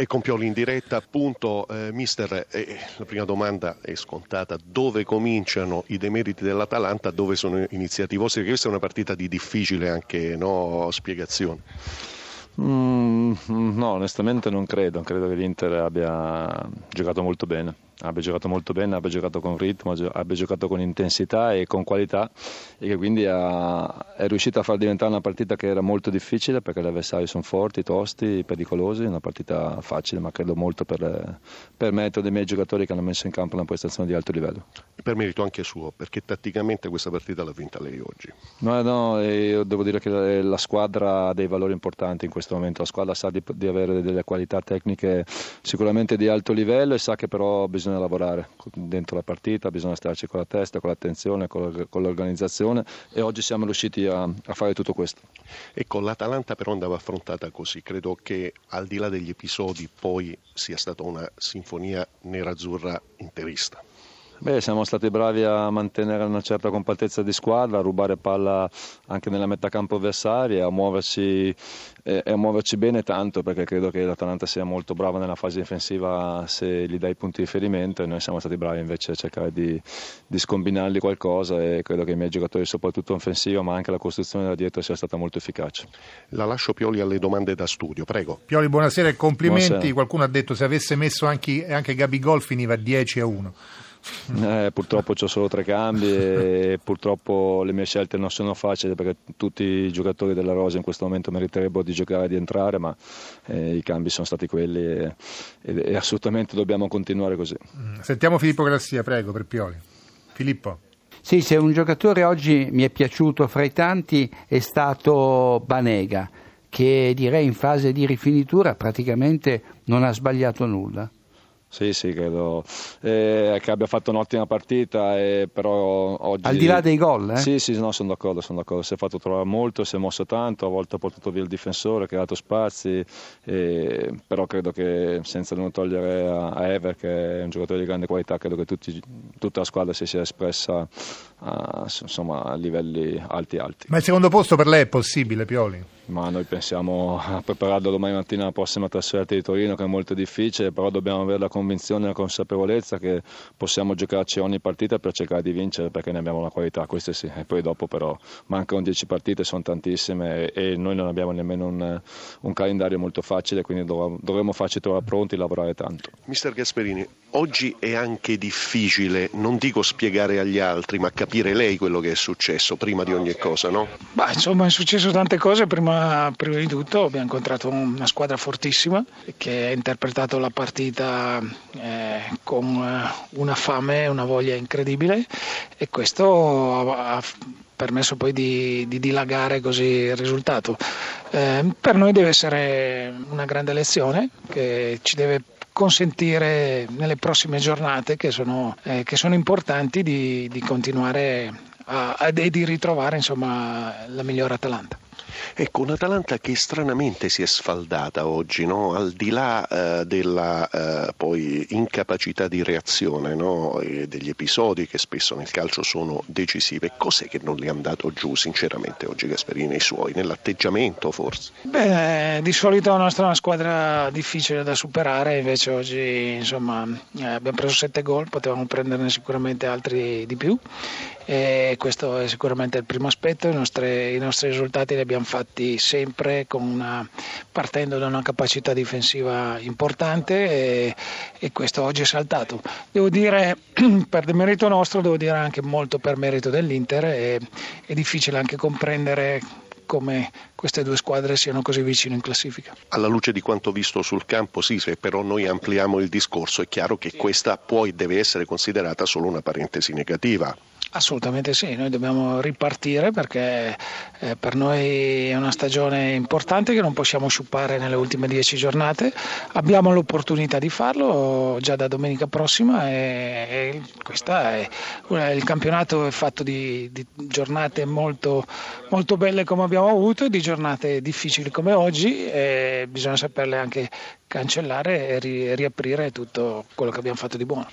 E con Pioli in diretta, appunto, eh, mister, eh, la prima domanda è scontata, dove cominciano i demeriti dell'Atalanta, dove sono iniziati i vostri? Perché questa è una partita di difficile anche no, spiegazione. Mm, no, onestamente non credo, credo che l'Inter abbia giocato molto bene abbia giocato molto bene, abbia giocato con ritmo, abbia giocato con intensità e con qualità e che quindi ha, è riuscito a far diventare una partita che era molto difficile perché gli avversari sono forti, tosti, pericolosi, una partita facile ma credo molto per, per merito dei miei giocatori che hanno messo in campo una prestazione di alto livello. Per merito anche suo, perché tatticamente questa partita l'ha vinta lei oggi. No, no, io devo dire che la squadra ha dei valori importanti in questo momento, la squadra sa di, di avere delle qualità tecniche sicuramente di alto livello e sa che però bisogna bisogna lavorare dentro la partita, bisogna starci con la testa, con l'attenzione, con l'organizzazione e oggi siamo riusciti a, a fare tutto questo. Ecco, l'Atalanta però andava affrontata così, credo che al di là degli episodi poi sia stata una sinfonia nerazzurra interista. Beh, siamo stati bravi a mantenere una certa compattezza di squadra, a rubare palla anche nella metà campo avversaria, a muoverci, eh, a muoverci bene tanto perché credo che l'Atalanta sia molto brava nella fase difensiva se gli dai punti di riferimento e noi siamo stati bravi invece a cercare di, di scombinargli qualcosa e credo che i miei giocatori soprattutto offensiva ma anche la costruzione da dietro sia stata molto efficace. La lascio Pioli alle domande da studio, prego. Pioli buonasera e complimenti, buonasera. qualcuno ha detto se avesse messo anche, anche Gabigol finiva 10 a 1. Eh, purtroppo ho solo tre cambi e purtroppo le mie scelte non sono facili perché tutti i giocatori della Rosa in questo momento meriterebbero di giocare e di entrare, ma eh, i cambi sono stati quelli e, e, e, assolutamente dobbiamo continuare così. Mm, sentiamo Filippo Grassia, prego, per Pioli. Filippo. Sì, se un giocatore oggi mi è piaciuto fra i tanti è stato Banega, che direi in fase di rifinitura praticamente non ha sbagliato nulla. Sì, sì, credo eh, che abbia fatto un'ottima partita, eh, però oggi... Al di là dei gol, eh? Sì, sì, no, sono d'accordo, sono d'accordo. Si è fatto trovare molto, si è mosso tanto, a volte ha portato via il difensore, ha creato spazi, però credo che senza non togliere a, a, Ever, che è un giocatore di grande qualità, credo che tutti, tutta la squadra si sia espressa a, insomma, a livelli alti alti. Ma il secondo posto per lei è possibile, Pioli? Ma noi pensiamo a prepararlo domani mattina la prossima trasferta di Torino, che è molto difficile, però dobbiamo avere la convinzione e la consapevolezza che possiamo giocarci ogni partita per cercare di vincere perché ne abbiamo la qualità, questo sì, e poi dopo però mancano 10 partite, sono tantissime e, noi non abbiamo nemmeno un, un calendario molto facile, quindi dovremo farci trovare pronti e lavorare tanto. Mister Gasperini, oggi è anche difficile, non dico spiegare agli altri, ma capire lei quello che è successo prima di ogni cosa, no? Beh, insomma è successo tante cose, prima, prima di tutto abbiamo incontrato una squadra fortissima che ha interpretato la partita eh, con eh, una fame e una voglia incredibile e questo ha, permesso poi di, di, dilagare così il risultato. Eh, per noi deve essere una grande lezione che ci deve consentire nelle prossime giornate che sono, eh, che sono importanti di, di continuare e di ritrovare insomma, la migliore Atalanta. Ecco, un'Atalanta che stranamente si è sfaldata oggi, no? al di là eh, della eh, poi incapacità di reazione no? degli episodi che spesso nel calcio sono decisive. Cos'è che non le è andato giù sinceramente oggi Gasperini e i suoi? Nell'atteggiamento forse? Beh, di solito la nostra è una squadra difficile da superare, invece oggi insomma, eh, abbiamo preso sette gol, potevamo prenderne sicuramente altri di più e questo è sicuramente il primo aspetto, I nostri, i nostri risultati li abbiamo fatti sempre una, partendo da una capacità difensiva importante e, e, questo oggi è saltato. Devo dire, per merito nostro, devo dire anche molto per merito dell'Inter, è, è difficile anche comprendere come queste due squadre siano così vicine in classifica. Alla luce di quanto visto sul campo, sì, se però noi ampliamo il discorso, è chiaro che questa poi deve essere considerata solo una parentesi negativa. Assolutamente sì, noi dobbiamo ripartire perché eh, per noi è una stagione importante che non possiamo sciupare nelle ultime dieci giornate, abbiamo l'opportunità di farlo già da domenica prossima e, e questa è, il campionato è fatto di, di giornate molto, molto, belle come abbiamo avuto e di giornate difficili come oggi e bisogna saperle anche cancellare e ri, riaprire tutto quello che abbiamo fatto di buono.